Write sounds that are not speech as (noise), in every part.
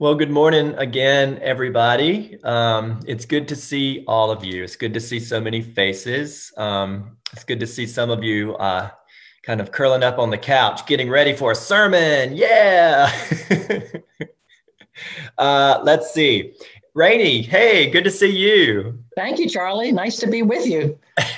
Well, good morning again, everybody. Um, it's good to see all of you. It's good to see so many faces. Um, it's good to see some of you uh, kind of curling up on the couch, getting ready for a sermon. Yeah. (laughs) uh, let's see. Rainey, hey, good to see you. Thank you, Charlie. Nice to be with you. (laughs)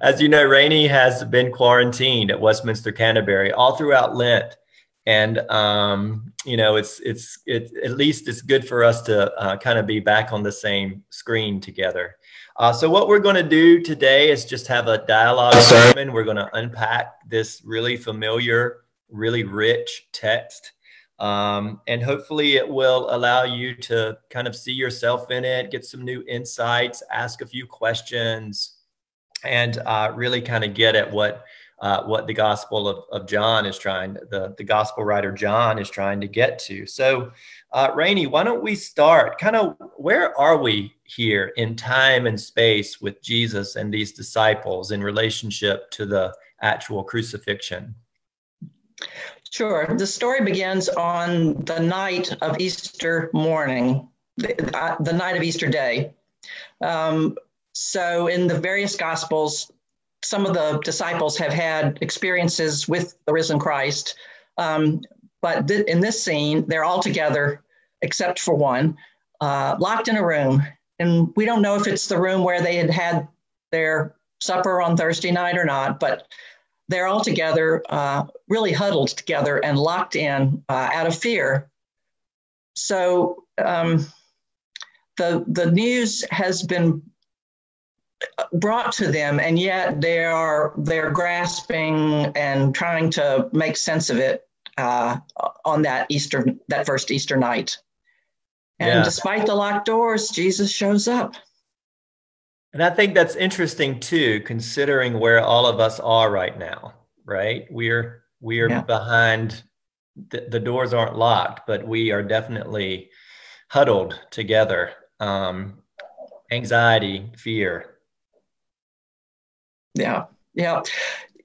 As you know, Rainey has been quarantined at Westminster Canterbury all throughout Lent and um, you know it's it's it, at least it's good for us to uh, kind of be back on the same screen together. Uh, so what we're going to do today is just have a dialogue sermon we're going to unpack this really familiar really rich text um, and hopefully it will allow you to kind of see yourself in it get some new insights ask a few questions and uh, really kind of get at what uh, what the Gospel of, of John is trying, the, the Gospel writer John is trying to get to. So, uh, Rainey, why don't we start? Kind of where are we here in time and space with Jesus and these disciples in relationship to the actual crucifixion? Sure. The story begins on the night of Easter morning, the, uh, the night of Easter day. Um, so, in the various Gospels, some of the disciples have had experiences with the risen Christ. Um, but th- in this scene, they're all together, except for one, uh, locked in a room. And we don't know if it's the room where they had had their supper on Thursday night or not, but they're all together, uh, really huddled together and locked in uh, out of fear. So um, the the news has been brought to them and yet they are they're grasping and trying to make sense of it uh, on that easter that first easter night and yeah. despite the locked doors jesus shows up and i think that's interesting too considering where all of us are right now right we're we're yeah. behind the, the doors aren't locked but we are definitely huddled together um, anxiety fear yeah, yeah.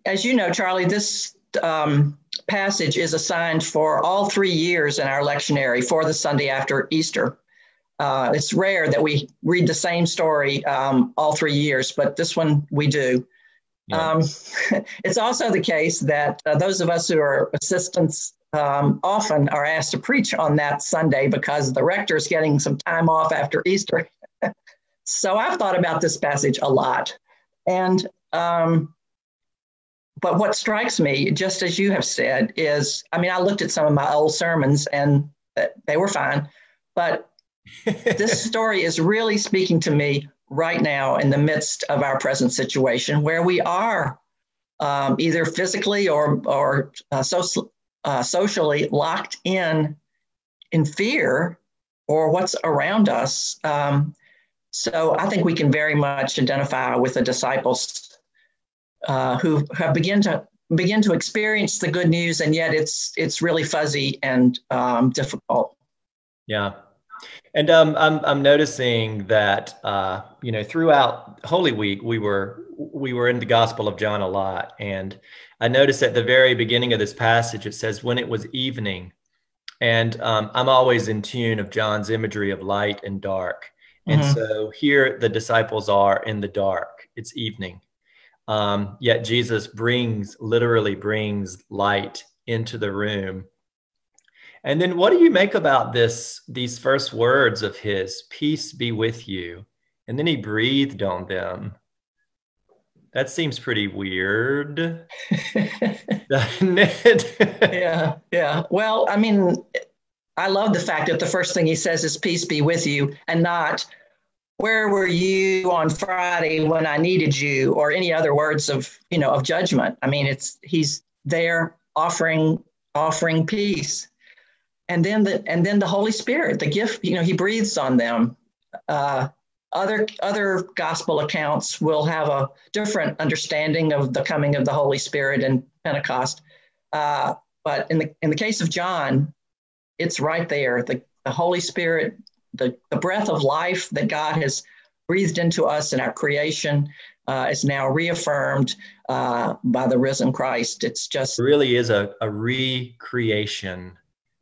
As you know, Charlie, this um, passage is assigned for all three years in our lectionary for the Sunday after Easter. Uh, it's rare that we read the same story um, all three years, but this one we do. Yeah. Um, (laughs) it's also the case that uh, those of us who are assistants um, often are asked to preach on that Sunday because the rector is getting some time off after Easter. (laughs) so I've thought about this passage a lot. And um, but what strikes me, just as you have said, is I mean, I looked at some of my old sermons and they were fine, but (laughs) this story is really speaking to me right now in the midst of our present situation where we are um, either physically or, or uh, so, uh, socially locked in in fear or what's around us. Um, so I think we can very much identify with the disciples uh, who have begin to begin to experience the good news, and yet it's it's really fuzzy and um, difficult. Yeah, and um, I'm I'm noticing that uh, you know throughout Holy Week we were we were in the Gospel of John a lot, and I noticed at the very beginning of this passage it says when it was evening, and um, I'm always in tune of John's imagery of light and dark, and mm-hmm. so here the disciples are in the dark. It's evening, um, yet Jesus brings, literally brings light into the room. And then what do you make about this, these first words of his, peace be with you? And then he breathed on them. That seems pretty weird. (laughs) doesn't it? (laughs) yeah, yeah. Well, I mean, I love the fact that the first thing he says is peace be with you and not where were you on Friday when I needed you, or any other words of you know of judgment. I mean, it's he's there offering offering peace, and then the and then the Holy Spirit, the gift. You know, he breathes on them. Uh, other other gospel accounts will have a different understanding of the coming of the Holy Spirit and Pentecost. Uh, but in the in the case of John, it's right there. The, the Holy Spirit the, the breath of life that God has breathed into us in our creation uh, is now reaffirmed uh, by the risen Christ. It's just it really is a, a recreation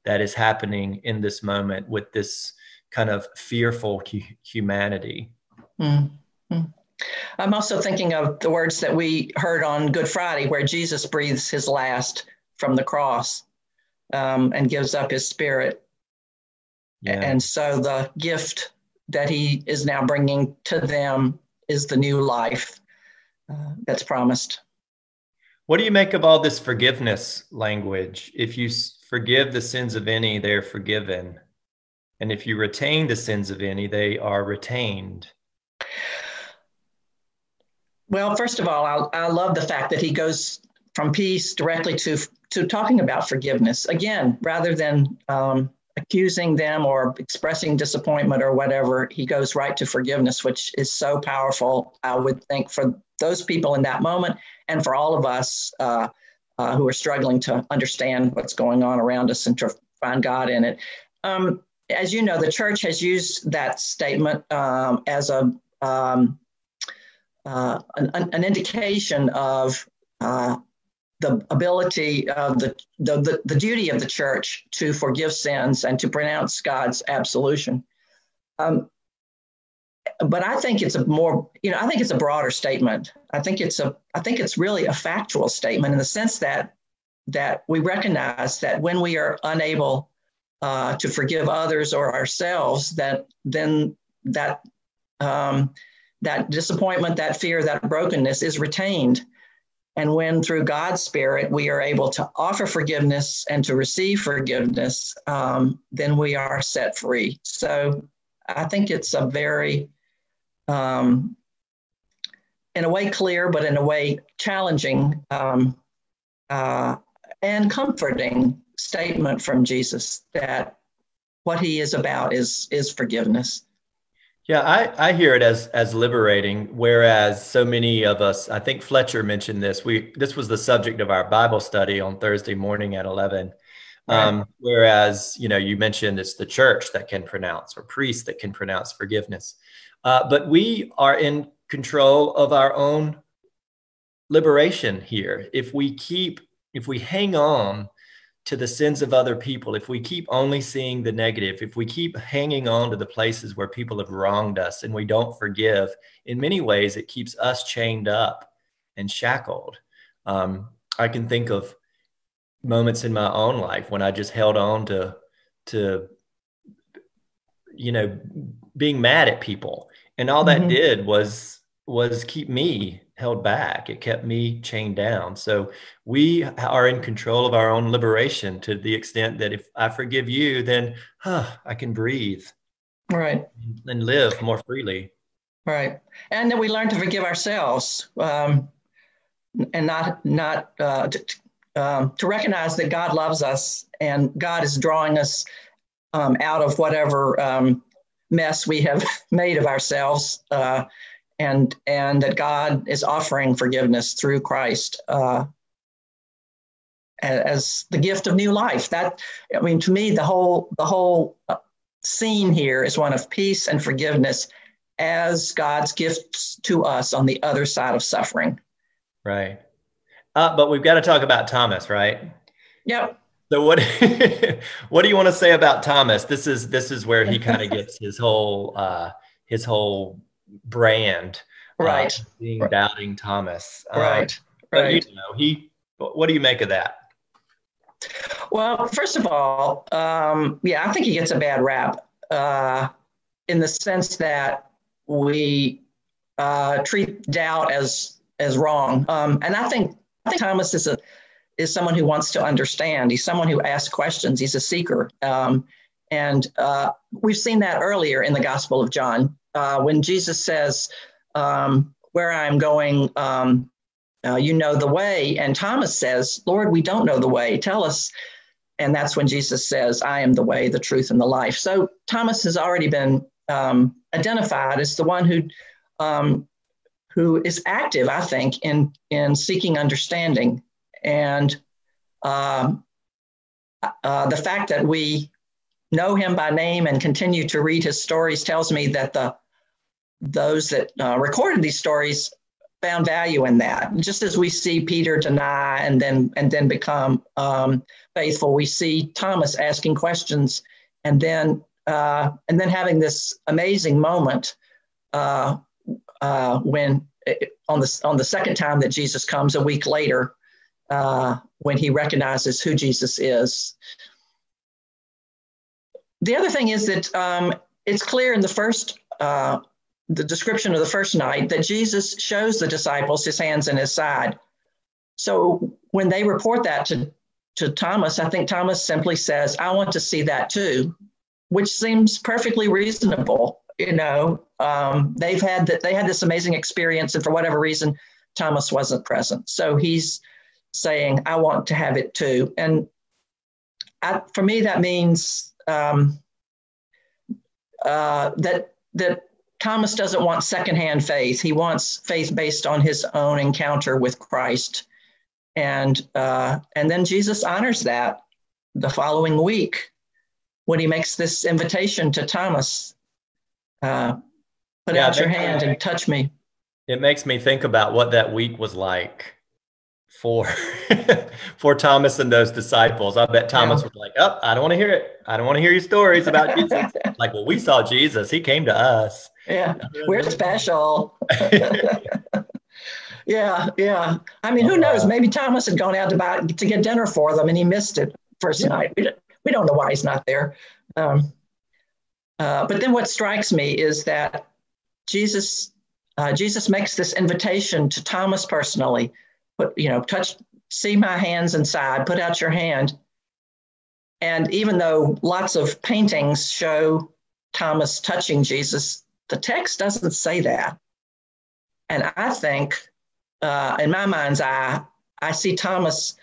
that is happening in this moment with this kind of fearful hu- humanity. Mm-hmm. I'm also thinking of the words that we heard on Good Friday, where Jesus breathes his last from the cross um, and gives up his spirit. Yeah. And so the gift that he is now bringing to them is the new life uh, that's promised. What do you make of all this forgiveness language? If you forgive the sins of any, they're forgiven. And if you retain the sins of any, they are retained. Well, first of all, I, I love the fact that he goes from peace directly to to talking about forgiveness again, rather than um, accusing them or expressing disappointment or whatever. He goes right to forgiveness, which is so powerful. I would think for those people in that moment, and for all of us uh, uh, who are struggling to understand what's going on around us and to find God in it. Um, as you know, the church has used that statement um, as a um, uh, an, an, indication of uh, the ability of the, the, the, the, duty of the church to forgive sins and to pronounce God's absolution. Um, but I think it's a more, you know, I think it's a broader statement. I think it's a, I think it's really a factual statement in the sense that that we recognize that when we are unable uh, to forgive others or ourselves, that then that um, that disappointment, that fear, that brokenness is retained. And when through God's Spirit we are able to offer forgiveness and to receive forgiveness, um, then we are set free. So I think it's a very, um, in a way, clear, but in a way challenging um, uh, and comforting statement from Jesus that what he is about is is forgiveness. Yeah, I, I hear it as as liberating, whereas so many of us, I think Fletcher mentioned this. We this was the subject of our Bible study on Thursday morning at eleven. Right. Um, whereas you know you mentioned it's the church that can pronounce or priests that can pronounce forgiveness, uh, but we are in control of our own liberation here. If we keep if we hang on to the sins of other people, if we keep only seeing the negative, if we keep hanging on to the places where people have wronged us and we don't forgive, in many ways it keeps us chained up and shackled. Um, I can think of moments in my own life when I just held on to to you know being mad at people, and all that mm-hmm. did was was keep me held back. It kept me chained down. So we are in control of our own liberation to the extent that if I forgive you, then huh, I can breathe. Right. And live more freely. Right. And then we learn to forgive ourselves um, and not, not uh, to, um, to recognize that God loves us and God is drawing us um, out of whatever um, mess we have (laughs) made of ourselves. Uh, and and that God is offering forgiveness through Christ uh, as the gift of new life. That I mean, to me, the whole the whole uh, scene here is one of peace and forgiveness as God's gifts to us on the other side of suffering. Right. Uh, but we've got to talk about Thomas, right? Yep. So what (laughs) what do you want to say about Thomas? This is this is where he kind of gets his whole uh, his whole brand, uh, right? Uh, being right. doubting Thomas, right? Um, right. You know, he. What do you make of that? Well, first of all, um, yeah, I think he gets a bad rap uh, in the sense that we uh, treat doubt as as wrong, um, and I think I think Thomas is a is someone who wants to understand. He's someone who asks questions. He's a seeker. Um, and uh, we've seen that earlier in the Gospel of John uh, when Jesus says, um, Where I'm going, um, uh, you know the way. And Thomas says, Lord, we don't know the way. Tell us. And that's when Jesus says, I am the way, the truth, and the life. So Thomas has already been um, identified as the one who um, who is active, I think, in in seeking understanding. And um, uh, the fact that we know him by name and continue to read his stories tells me that the those that uh, recorded these stories found value in that just as we see peter deny and then and then become um, faithful. We see Thomas asking questions, and then uh, and then having this amazing moment uh, uh, when on the on the second time that Jesus comes a week later, uh, when he recognizes who Jesus is. The other thing is that um, it's clear in the first uh, the description of the first night that Jesus shows the disciples his hands and his side. So when they report that to, to Thomas, I think Thomas simply says, I want to see that too, which seems perfectly reasonable. You know, um, they've had that they had this amazing experience, and for whatever reason, Thomas wasn't present. So he's saying, I want to have it too. And I, for me, that means um, uh, that that Thomas doesn't want secondhand faith. He wants faith based on his own encounter with Christ. And, uh, and then Jesus honors that the following week when he makes this invitation to Thomas uh, put yeah, out your hand and touch me. It makes me think about what that week was like for (laughs) for Thomas and those disciples. I bet Thomas yeah. was like, "Oh, I don't want to hear it. I don't want to hear your stories about (laughs) Jesus." like, well, we saw Jesus. He came to us. Yeah, we're special. (laughs) yeah, yeah. I mean, who knows? Maybe Thomas had gone out to buy to get dinner for them, and he missed it first yeah. night. We don't, we don't know why he's not there. Um, uh, but then, what strikes me is that Jesus uh, Jesus makes this invitation to Thomas personally put, you know, touch, see my hands inside, put out your hand. And even though lots of paintings show Thomas touching Jesus, the text doesn't say that. And I think, uh, in my mind's eye, I see Thomas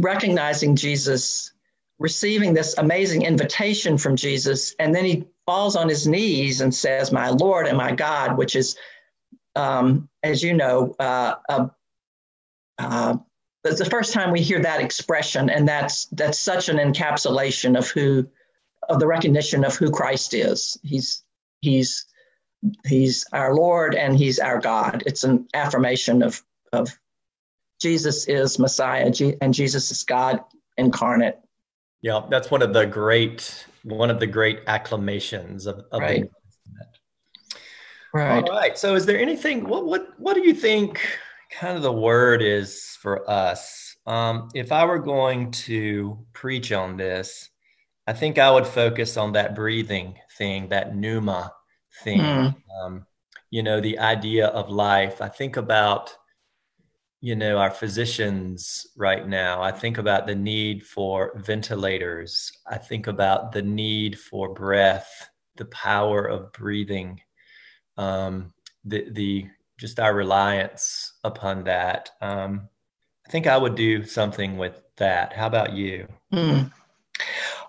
recognizing Jesus, receiving this amazing invitation from Jesus, and then he falls on his knees and says, My Lord and my God, which is, um, as you know, uh, a uh, it's the first time we hear that expression, and that's that's such an encapsulation of who, of the recognition of who Christ is. He's he's he's our Lord and he's our God. It's an affirmation of of Jesus is Messiah and Jesus is God incarnate. Yeah, that's one of the great one of the great acclamations of, of right. Right. All right. So, is there anything? What what what do you think? Kind of the word is for us. Um, if I were going to preach on this, I think I would focus on that breathing thing, that pneuma thing. Mm. Um, you know, the idea of life. I think about, you know, our physicians right now. I think about the need for ventilators. I think about the need for breath, the power of breathing, um, the the just our reliance upon that. Um, I think I would do something with that. How about you? Mm.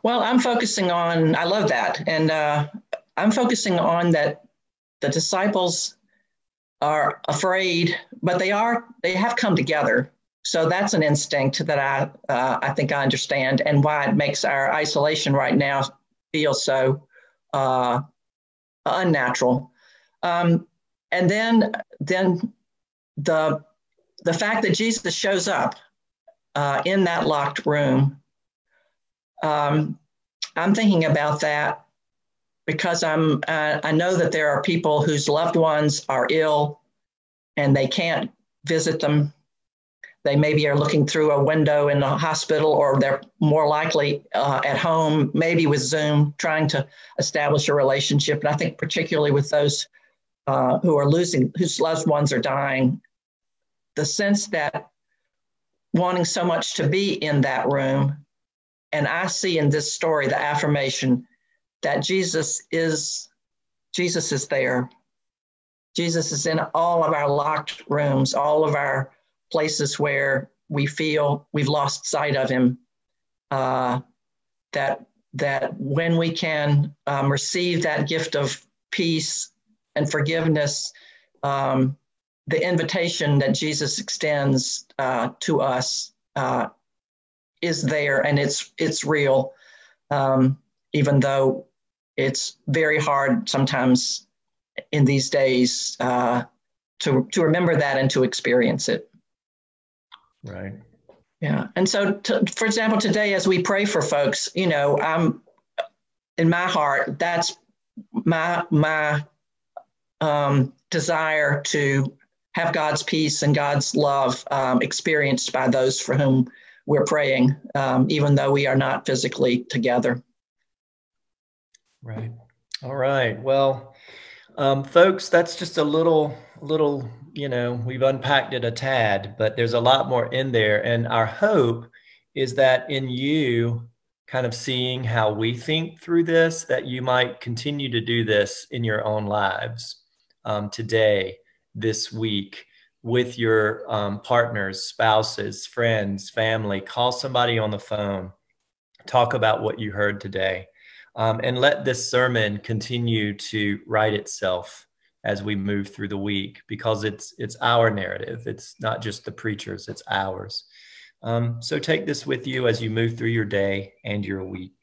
Well, I'm focusing on, I love that. And uh, I'm focusing on that the disciples are afraid, but they are, they have come together. So that's an instinct that I, uh, I think I understand and why it makes our isolation right now feel so uh, unnatural. Um, and then then the the fact that Jesus shows up uh, in that locked room, um, I'm thinking about that because I'm uh, I know that there are people whose loved ones are ill and they can't visit them. They maybe are looking through a window in the hospital, or they're more likely uh, at home, maybe with Zoom, trying to establish a relationship. And I think particularly with those uh, who are losing, whose loved ones are dying, the sense that wanting so much to be in that room. And I see in this story the affirmation that Jesus is Jesus is there. Jesus is in all of our locked rooms, all of our places where we feel we've lost sight of him. Uh, that that when we can um, receive that gift of peace and forgiveness, um, the invitation that Jesus extends uh, to us uh, is there and it's it's real, um, even though it's very hard sometimes in these days uh, to to remember that and to experience it. Right. Yeah. And so, to, for example, today as we pray for folks, you know, I'm in my heart, that's my my um, desire to have God's peace and God's love um, experienced by those for whom we're praying, um, even though we are not physically together. Right. All right. Well, um, folks, that's just a little, little, you know, we've unpacked it a tad, but there's a lot more in there. And our hope is that in you, kind of seeing how we think through this, that you might continue to do this in your own lives um, today, this week, with your um, partners, spouses, friends, family. Call somebody on the phone. Talk about what you heard today. Um, and let this sermon continue to write itself as we move through the week because it's it's our narrative it's not just the preachers it's ours um, so take this with you as you move through your day and your week